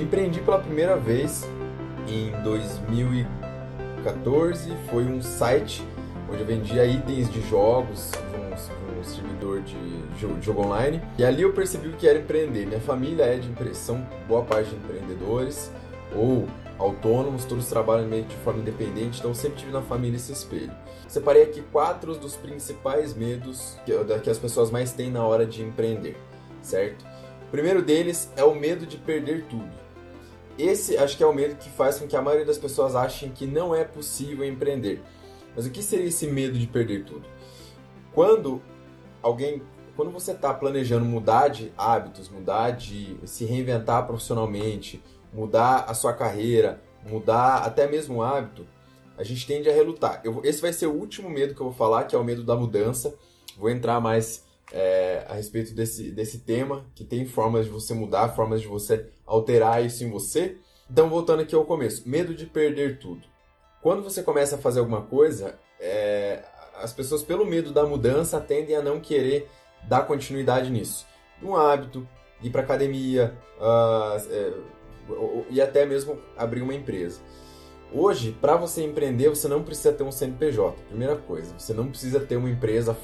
empreendi pela primeira vez em 2014. Foi um site onde eu vendia itens de jogos um, um de jogo, de jogo, online. E ali eu percebi o que era empreender. Minha família é de são boa parte de empreendedores ou autônomos, todos trabalham meio de forma independente, então sempre tive na família esse espelho. Separei aqui quatro dos principais medos que, que as pessoas mais têm na hora de empreender, certo? O primeiro deles é o medo de perder tudo. Esse acho que é o medo que faz com que a maioria das pessoas achem que não é possível empreender. Mas o que seria esse medo de perder tudo? Quando alguém, quando você está planejando mudar de hábitos, mudar de se reinventar profissionalmente, mudar a sua carreira, mudar até mesmo o hábito, a gente tende a relutar. Eu, esse vai ser o último medo que eu vou falar, que é o medo da mudança. Vou entrar mais é, a respeito desse, desse tema, que tem formas de você mudar, formas de você alterar isso em você. Então, voltando aqui ao começo, medo de perder tudo. Quando você começa a fazer alguma coisa, é, as pessoas, pelo medo da mudança, tendem a não querer dar continuidade nisso. Um hábito, ir para academia, uh, é, e até mesmo abrir uma empresa. Hoje, para você empreender, você não precisa ter um CNPJ. Primeira coisa, você não precisa ter uma empresa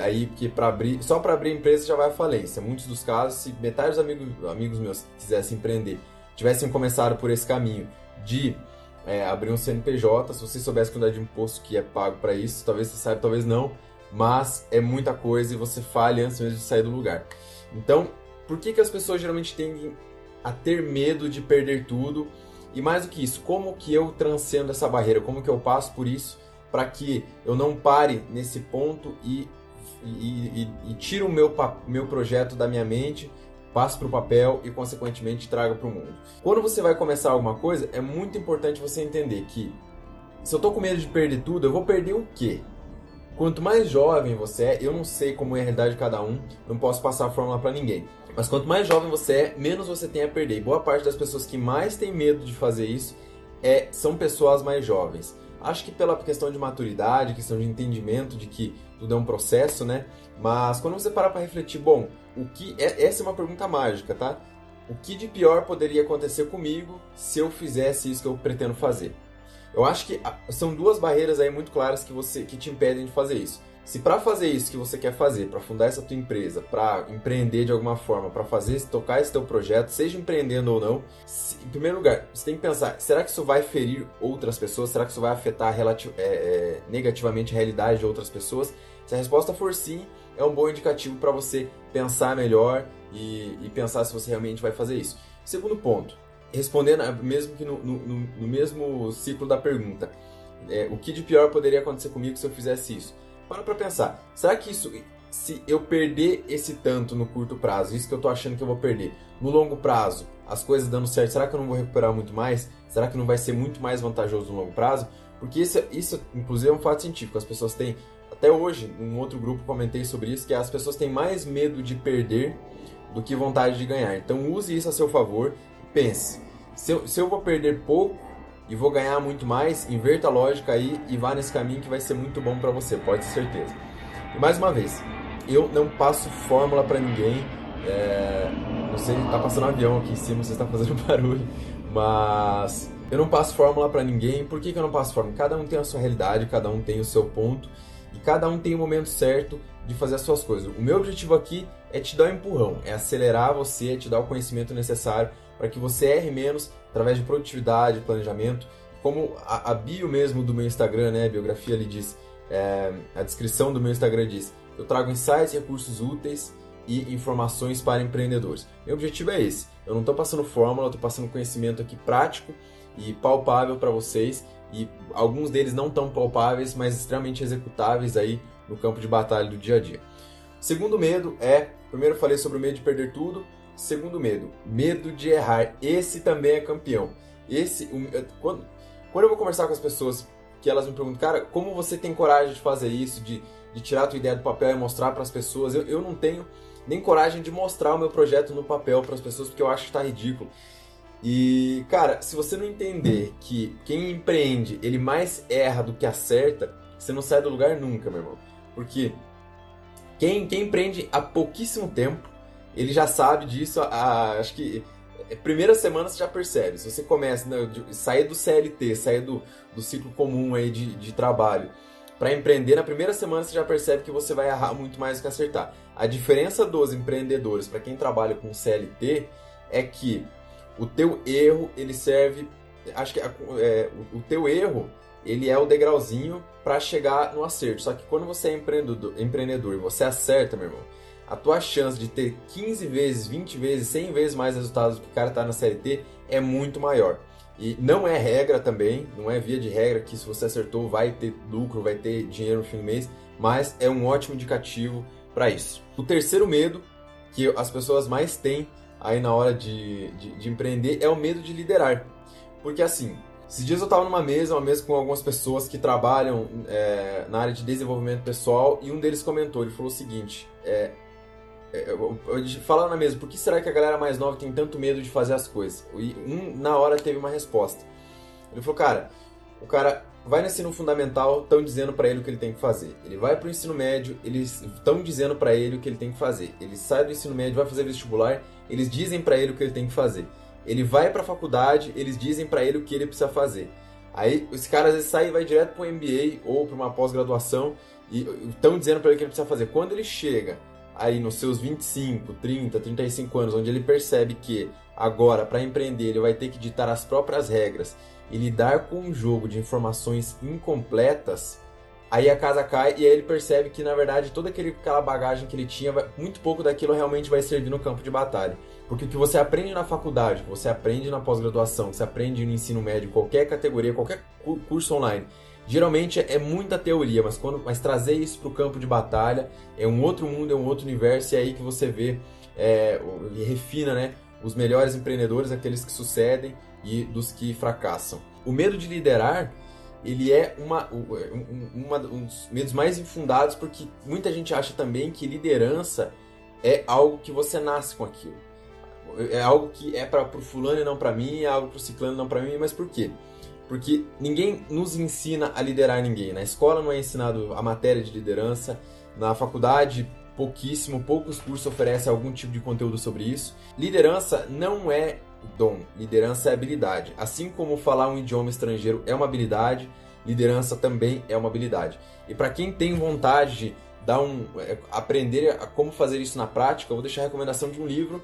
aí que para abrir, só para abrir empresa já vai à falência. Muitos dos casos, se metade dos amigos, amigos meus que quisessem empreender tivessem começado por esse caminho de é, abrir um CNPJ, se você soubesse a quantidade de imposto que é pago para isso, talvez você saiba, talvez não, mas é muita coisa e você falha antes mesmo de sair do lugar. Então, por que, que as pessoas geralmente tendem a ter medo de perder tudo? E mais do que isso, como que eu transcendo essa barreira? Como que eu passo por isso para que eu não pare nesse ponto e, e, e, e tire o meu, meu projeto da minha mente passe para o papel e, consequentemente, traga para o mundo. Quando você vai começar alguma coisa, é muito importante você entender que se eu estou com medo de perder tudo, eu vou perder o quê? Quanto mais jovem você é, eu não sei como é a realidade de cada um, não posso passar a fórmula para ninguém. Mas quanto mais jovem você é, menos você tem a perder. E boa parte das pessoas que mais têm medo de fazer isso é, são pessoas mais jovens. Acho que pela questão de maturidade, questão de entendimento de que tudo é um processo, né? Mas quando você parar para refletir, bom, o que é, essa é uma pergunta mágica, tá? O que de pior poderia acontecer comigo se eu fizesse isso que eu pretendo fazer? Eu acho que são duas barreiras aí muito claras que você que te impedem de fazer isso. Se para fazer isso que você quer fazer, para fundar essa tua empresa, para empreender de alguma forma, para fazer tocar esse teu projeto, seja empreendendo ou não, se, em primeiro lugar, você tem que pensar: será que isso vai ferir outras pessoas? Será que isso vai afetar é, é, negativamente a realidade de outras pessoas? Se a resposta for sim, é um bom indicativo para você pensar melhor e, e, pensar se você realmente vai fazer isso. Segundo ponto, respondendo mesmo que no, no, no mesmo ciclo da pergunta, é, o que de pior poderia acontecer comigo se eu fizesse isso? Para pra pensar, será que isso, se eu perder esse tanto no curto prazo, isso que eu tô achando que eu vou perder, no longo prazo, as coisas dando certo, será que eu não vou recuperar muito mais? Será que não vai ser muito mais vantajoso no longo prazo? Porque isso, isso inclusive, é um fato científico. As pessoas têm, até hoje, um outro grupo comentei sobre isso, que as pessoas têm mais medo de perder do que vontade de ganhar. Então use isso a seu favor pense, se eu, se eu vou perder pouco, e vou ganhar muito mais, inverta a lógica aí e vá nesse caminho que vai ser muito bom para você, pode ter certeza. E mais uma vez, eu não passo fórmula para ninguém. É, não tá passando um avião aqui em cima, você está fazendo barulho, mas eu não passo fórmula para ninguém. Por que, que eu não passo fórmula? Cada um tem a sua realidade, cada um tem o seu ponto e cada um tem o momento certo de fazer as suas coisas. O meu objetivo aqui é te dar um empurrão, é acelerar você, é te dar o conhecimento necessário para que você erre menos através de produtividade, planejamento. Como a, a bio mesmo do meu Instagram, né, a biografia ali diz, é, a descrição do meu Instagram diz, eu trago insights, recursos úteis e informações para empreendedores. Meu objetivo é esse. Eu não estou passando fórmula, estou passando conhecimento aqui prático e palpável para vocês e alguns deles não tão palpáveis, mas extremamente executáveis aí no campo de batalha do dia a dia. Segundo medo é, primeiro eu falei sobre o medo de perder tudo, Segundo medo, medo de errar. Esse também é campeão. Esse, quando, quando eu vou conversar com as pessoas que elas me perguntam, cara, como você tem coragem de fazer isso, de, de tirar a tua ideia do papel e mostrar para as pessoas? Eu, eu não tenho nem coragem de mostrar o meu projeto no papel para as pessoas porque eu acho que está ridículo. E, cara, se você não entender que quem empreende, ele mais erra do que acerta, você não sai do lugar nunca, meu irmão. Porque quem, quem empreende há pouquíssimo tempo, ele já sabe disso, a, acho que é, primeira semana você já percebe. Se você começa, né, sair do CLT, sair do, do ciclo comum aí de, de trabalho para empreender, na primeira semana você já percebe que você vai errar muito mais do que acertar. A diferença dos empreendedores para quem trabalha com CLT é que o teu erro ele serve, acho que é, o, teu erro ele é o degrauzinho para chegar no acerto. Só que quando você é empreendedor, empreendedor e você acerta, meu irmão, a tua chance de ter 15 vezes, 20 vezes, 100 vezes mais resultados do que o cara tá na CLT é muito maior. E não é regra também, não é via de regra que se você acertou vai ter lucro, vai ter dinheiro no fim do mês, mas é um ótimo indicativo para isso. O terceiro medo que as pessoas mais têm aí na hora de, de, de empreender é o medo de liderar. Porque assim, esses dias eu estava numa mesa, uma mesa com algumas pessoas que trabalham é, na área de desenvolvimento pessoal e um deles comentou, ele falou o seguinte, é, falando na mesa, por que será que a galera mais nova tem tanto medo de fazer as coisas? E um, na hora, teve uma resposta. Ele falou, cara, o cara vai no ensino fundamental, estão dizendo para ele o que ele tem que fazer. Ele vai para o ensino médio, eles estão dizendo para ele o que ele tem que fazer. Ele sai do ensino médio, vai fazer vestibular, eles dizem para ele o que ele tem que fazer. Ele vai para a faculdade, eles dizem para ele o que ele precisa fazer. Aí esse cara às vezes sai e vai direto um MBA ou para uma pós-graduação e estão dizendo para ele o que ele precisa fazer. Quando ele chega aí nos seus 25, 30, 35 anos, onde ele percebe que agora para empreender ele vai ter que ditar as próprias regras e lidar com um jogo de informações incompletas, aí a casa cai e aí ele percebe que na verdade toda aquela bagagem que ele tinha, muito pouco daquilo realmente vai servir no campo de batalha. Porque o que você aprende na faculdade, você aprende na pós-graduação, você aprende no ensino médio, qualquer categoria, qualquer curso online, geralmente é muita teoria, mas quando mas trazer isso para o campo de batalha é um outro mundo, é um outro universo, e é aí que você vê é, e refina né, os melhores empreendedores, aqueles que sucedem e dos que fracassam. O medo de liderar ele é uma, uma, um dos medos mais infundados porque muita gente acha também que liderança é algo que você nasce com aquilo é algo que é para o fulano e não para mim, é algo para o ciclano e não para mim, mas por quê? Porque ninguém nos ensina a liderar ninguém. Na escola não é ensinado a matéria de liderança, na faculdade pouquíssimo, poucos cursos oferecem algum tipo de conteúdo sobre isso. Liderança não é dom, liderança é habilidade. Assim como falar um idioma estrangeiro é uma habilidade, liderança também é uma habilidade. E para quem tem vontade de dar um, é, aprender a como fazer isso na prática, eu vou deixar a recomendação de um livro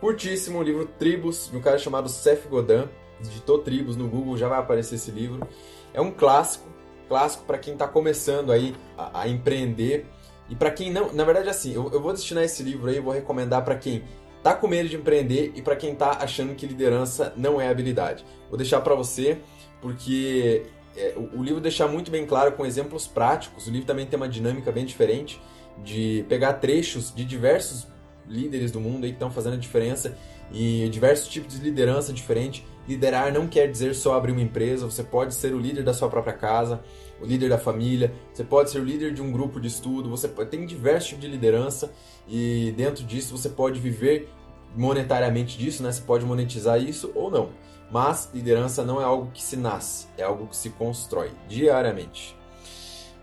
curtíssimo, o livro Tribos, de um cara chamado Seth Godin. Digitou Tribos no Google, já vai aparecer esse livro. É um clássico, clássico para quem está começando aí a, a empreender. E para quem não, na verdade assim, eu, eu vou destinar esse livro aí, vou recomendar para quem tá com medo de empreender e para quem tá achando que liderança não é habilidade. Vou deixar para você porque é, o, o livro deixa muito bem claro com exemplos práticos. O livro também tem uma dinâmica bem diferente de pegar trechos de diversos líderes do mundo aí que estão fazendo a diferença e diversos tipos de liderança diferente. Liderar não quer dizer só abrir uma empresa, você pode ser o líder da sua própria casa, o líder da família, você pode ser o líder de um grupo de estudo, você tem diversos tipos de liderança e dentro disso você pode viver monetariamente disso, né? Você pode monetizar isso ou não. Mas liderança não é algo que se nasce, é algo que se constrói diariamente.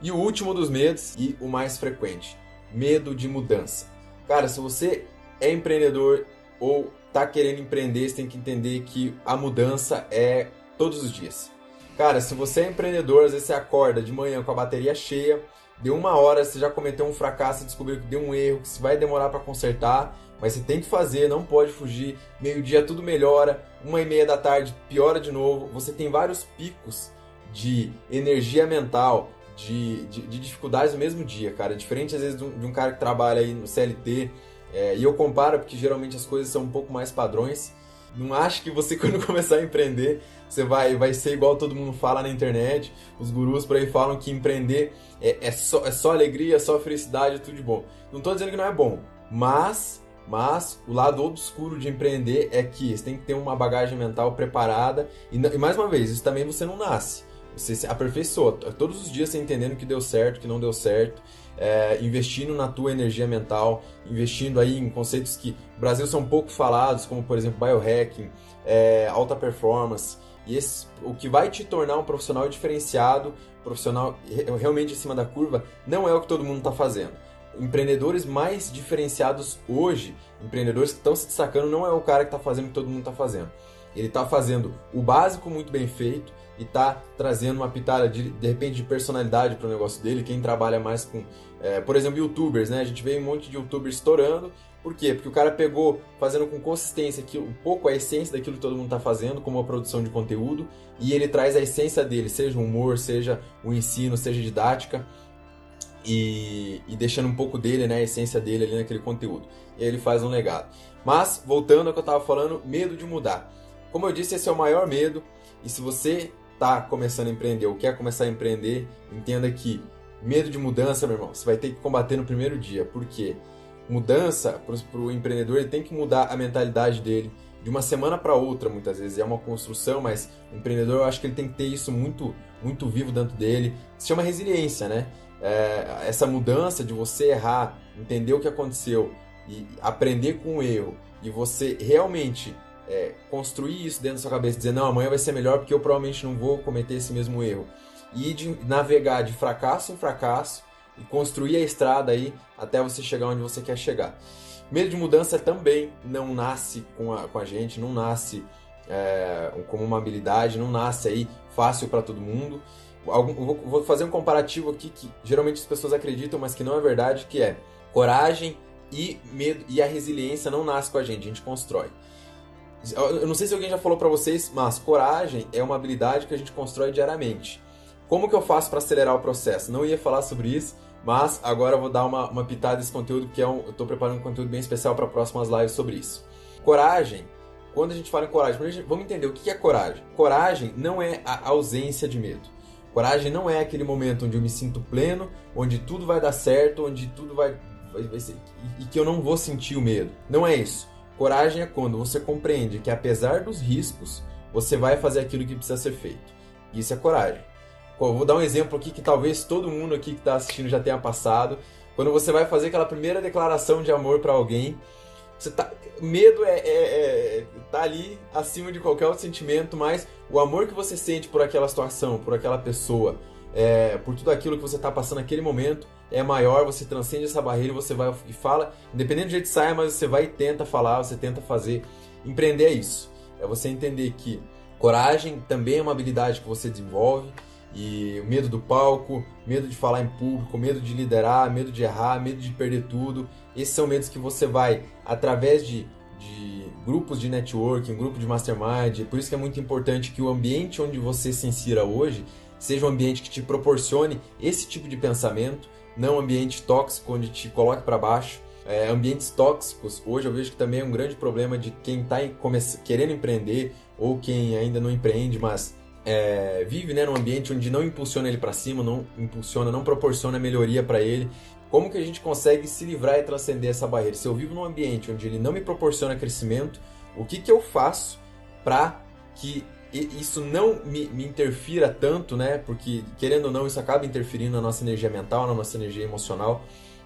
E o último dos medos e o mais frequente, medo de mudança. Cara, se você é empreendedor ou tá querendo empreender, você tem que entender que a mudança é todos os dias. Cara, se você é empreendedor, às vezes você acorda de manhã com a bateria cheia, deu uma hora, você já cometeu um fracasso, descobriu que deu um erro, que se vai demorar para consertar, mas você tem que fazer, não pode fugir. Meio-dia tudo melhora, uma e meia da tarde piora de novo. Você tem vários picos de energia mental, de, de, de, dificuldades no mesmo dia, cara. Diferente às vezes de um, de um cara que trabalha aí no CLT. É, e eu comparo porque geralmente as coisas são um pouco mais padrões. Não acho que você, quando começar a empreender, você vai, vai ser igual todo mundo fala na internet. Os gurus por aí falam que empreender é, é, só, é só alegria, é só felicidade, tudo de bom. Não estou dizendo que não é bom, mas, mas o lado obscuro de empreender é que você tem que ter uma bagagem mental preparada. E, e mais uma vez, isso também você não nasce. Você se aperfeiçoa. Todos os dias você entendendo que deu certo, que não deu certo. É, investindo na tua energia mental, investindo aí em conceitos que no Brasil são pouco falados, como por exemplo biohacking, é, alta performance. E esse, o que vai te tornar um profissional diferenciado, profissional realmente acima da curva, não é o que todo mundo está fazendo. Empreendedores mais diferenciados hoje, empreendedores que estão se destacando, não é o cara que está fazendo o que todo mundo está fazendo. Ele está fazendo o básico muito bem feito e está trazendo uma pitada de, de repente de personalidade para o negócio dele. Quem trabalha mais com, é, por exemplo, youtubers, né? A gente vê um monte de youtubers estourando. Por quê? Porque o cara pegou, fazendo com consistência aquilo, um pouco a essência daquilo que todo mundo está fazendo, como a produção de conteúdo, e ele traz a essência dele, seja o humor, seja o ensino, seja didática, e, e, deixando um pouco dele, né, a essência dele ali naquele conteúdo. E aí ele faz um legado. Mas, voltando ao que eu estava falando, medo de mudar. Como eu disse, esse é o maior medo. E se você está começando a empreender ou quer começar a empreender, entenda que medo de mudança, meu irmão, você vai ter que combater no primeiro dia. Por quê? Mudança, para o empreendedor, ele tem que mudar a mentalidade dele de uma semana para outra, muitas vezes. É uma construção, mas o empreendedor, eu acho que ele tem que ter isso muito, muito vivo dentro dele. Se chama resiliência, né? É, essa mudança de você errar, entender o que aconteceu e aprender com o erro e você realmente é, construir isso dentro da sua cabeça, dizer, não, amanhã vai ser melhor porque eu provavelmente não vou cometer esse mesmo erro. E de navegar de fracasso em fracasso e construir a estrada aí até você chegar onde você quer chegar. Medo de mudança também não nasce com a, com a gente, não nasce é, como uma habilidade, não nasce aí fácil para todo mundo. Algum, vou fazer um comparativo aqui que geralmente as pessoas acreditam, mas que não é verdade, que é coragem e medo e a resiliência não nasce com a gente, a gente constrói. Eu não sei se alguém já falou para vocês, mas coragem é uma habilidade que a gente constrói diariamente. Como que eu faço para acelerar o processo? Não ia falar sobre isso, mas agora eu vou dar uma, uma pitada desse conteúdo, porque é um, eu estou preparando um conteúdo bem especial para próximas lives sobre isso. Coragem, quando a gente fala em coragem, vamos entender o que é coragem. Coragem não é a ausência de medo. Coragem não é aquele momento onde eu me sinto pleno, onde tudo vai dar certo, onde tudo vai, vai, vai ser, e que eu não vou sentir o medo. Não é isso. Coragem é quando você compreende que apesar dos riscos, você vai fazer aquilo que precisa ser feito. Isso é coragem. vou dar um exemplo aqui que talvez todo mundo aqui que está assistindo já tenha passado. Quando você vai fazer aquela primeira declaração de amor para alguém, você tá, medo é, é, é, tá ali acima de qualquer outro sentimento, mas o amor que você sente por aquela situação, por aquela pessoa, é, por tudo aquilo que você está passando naquele momento, é maior, você transcende essa barreira, você vai e fala, independente do jeito que saia, mas você vai e tenta falar, você tenta fazer. Empreender é isso. É você entender que coragem também é uma habilidade que você desenvolve, e medo do palco, medo de falar em público, medo de liderar, medo de errar, medo de perder tudo. Esses são medos que você vai, através de, de grupos de networking, grupo de mastermind. Por isso que é muito importante que o ambiente onde você se insira hoje seja um ambiente que te proporcione esse tipo de pensamento, não um ambiente tóxico onde te coloque para baixo. É, ambientes tóxicos, hoje eu vejo que também é um grande problema de quem está querendo empreender ou quem ainda não empreende, mas é, vive né, num ambiente onde não impulsiona ele para cima, não impulsiona, não proporciona melhoria para ele. Como que a gente consegue se livrar e transcender essa barreira? Se eu vivo num ambiente onde ele não me proporciona crescimento, o que, que eu faço para que isso não me, me, interfira tanto, né? Porque, querendo ou não, isso acaba interferindo na nossa energia mental, na nossa energia emocional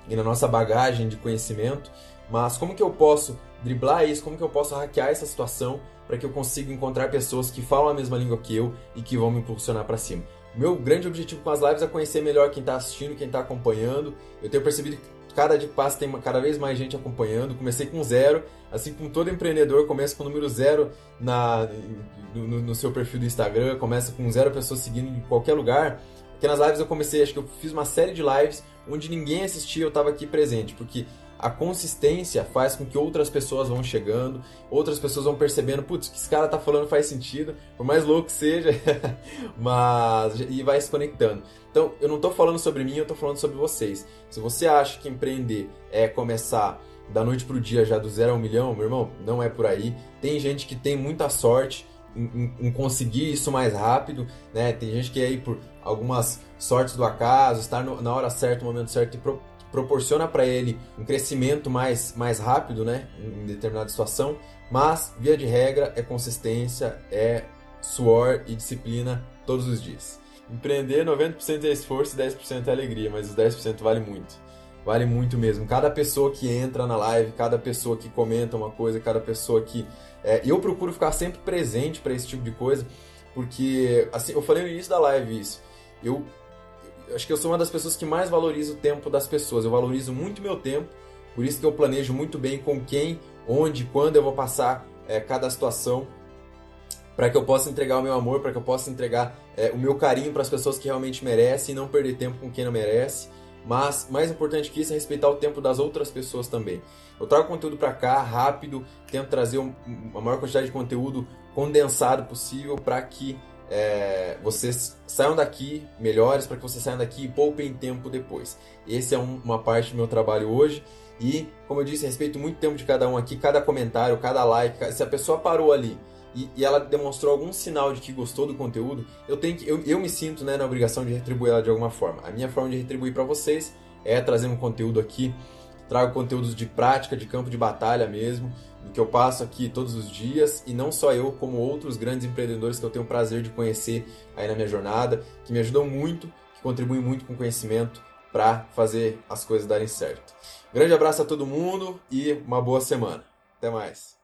e na nossa bagagem de conhecimento. Mas como que eu posso driblar isso? Como que eu posso hackear essa situação para que eu consiga encontrar pessoas que falam a mesma língua que eu e que vão me impulsionar para cima? Meu grande objetivo com as lives é conhecer melhor quem está assistindo, quem está acompanhando. Eu tenho percebido que cada dia que passa tem cada vez mais gente acompanhando. Comecei com zero, assim como todo empreendedor começa com o número zero na, no, no, seu perfil do Instagram, começa com zero pessoas seguindo em qualquer lugar. Porque nas lives eu comecei, acho que eu fiz uma série de lives onde ninguém assistia, eu estava aqui presente, porque a consistência faz com que outras pessoas vão chegando, outras pessoas vão percebendo, putz, que esse cara tá falando faz sentido, por mais louco que seja, mas e vai se conectando. Então, eu não estou falando sobre mim, eu estou falando sobre vocês. Se você acha que empreender é começar da noite pro dia já do zero a um milhão, meu irmão, não é por aí. Tem gente que tem muita sorte em, em, em conseguir isso mais rápido, né? Tem gente que é aí por algumas sortes do acaso, estar no, na hora certa, no momento certo e pro, proporciona para ele um crescimento mais, mais rápido, né, em determinada situação, mas via de regra é consistência, é suor e disciplina todos os dias. Empreender 90% é esforço e 10% é alegria, mas os 10% vale muito. Vale muito mesmo. Cada pessoa que entra na live, cada pessoa que comenta uma coisa, cada pessoa que. É, eu procuro ficar sempre presente para esse tipo de coisa, porque, assim, eu falei no início da live isso. Eu acho que eu sou uma das pessoas que mais valoriza o tempo das pessoas. Eu valorizo muito meu tempo, por isso que eu planejo muito bem com quem, onde, quando eu vou passar é, cada situação, para que eu possa entregar o meu amor, para que eu possa entregar é, o meu carinho para as pessoas que realmente merecem e não perder tempo com quem não merece. Mas mais importante que isso é respeitar o tempo das outras pessoas também. Eu trago conteúdo para cá rápido, tento trazer um, uma maior quantidade de conteúdo condensado possível para que é, vocês saiam daqui melhores, para que vocês saiam daqui e poupem tempo depois. Esse é um, uma parte do meu trabalho hoje. E, como eu disse, respeito muito tempo de cada um aqui, cada comentário, cada like. Se a pessoa parou ali e, e, ela demonstrou algum sinal de que gostou do conteúdo, eu tenho que, eu, eu me sinto né, na obrigação de retribuir ela de alguma forma. A minha forma de retribuir para vocês é trazer um conteúdo aqui, trago conteúdos de prática, de campo de batalha mesmo, do que eu passo aqui todos os dias, e não só eu, como outros grandes empreendedores que eu tenho o prazer de conhecer aí na minha jornada, que me ajudam muito, que contribuem muito com conhecimento para fazer as coisas darem certo. Grande abraço a todo mundo e uma boa semana. Até mais.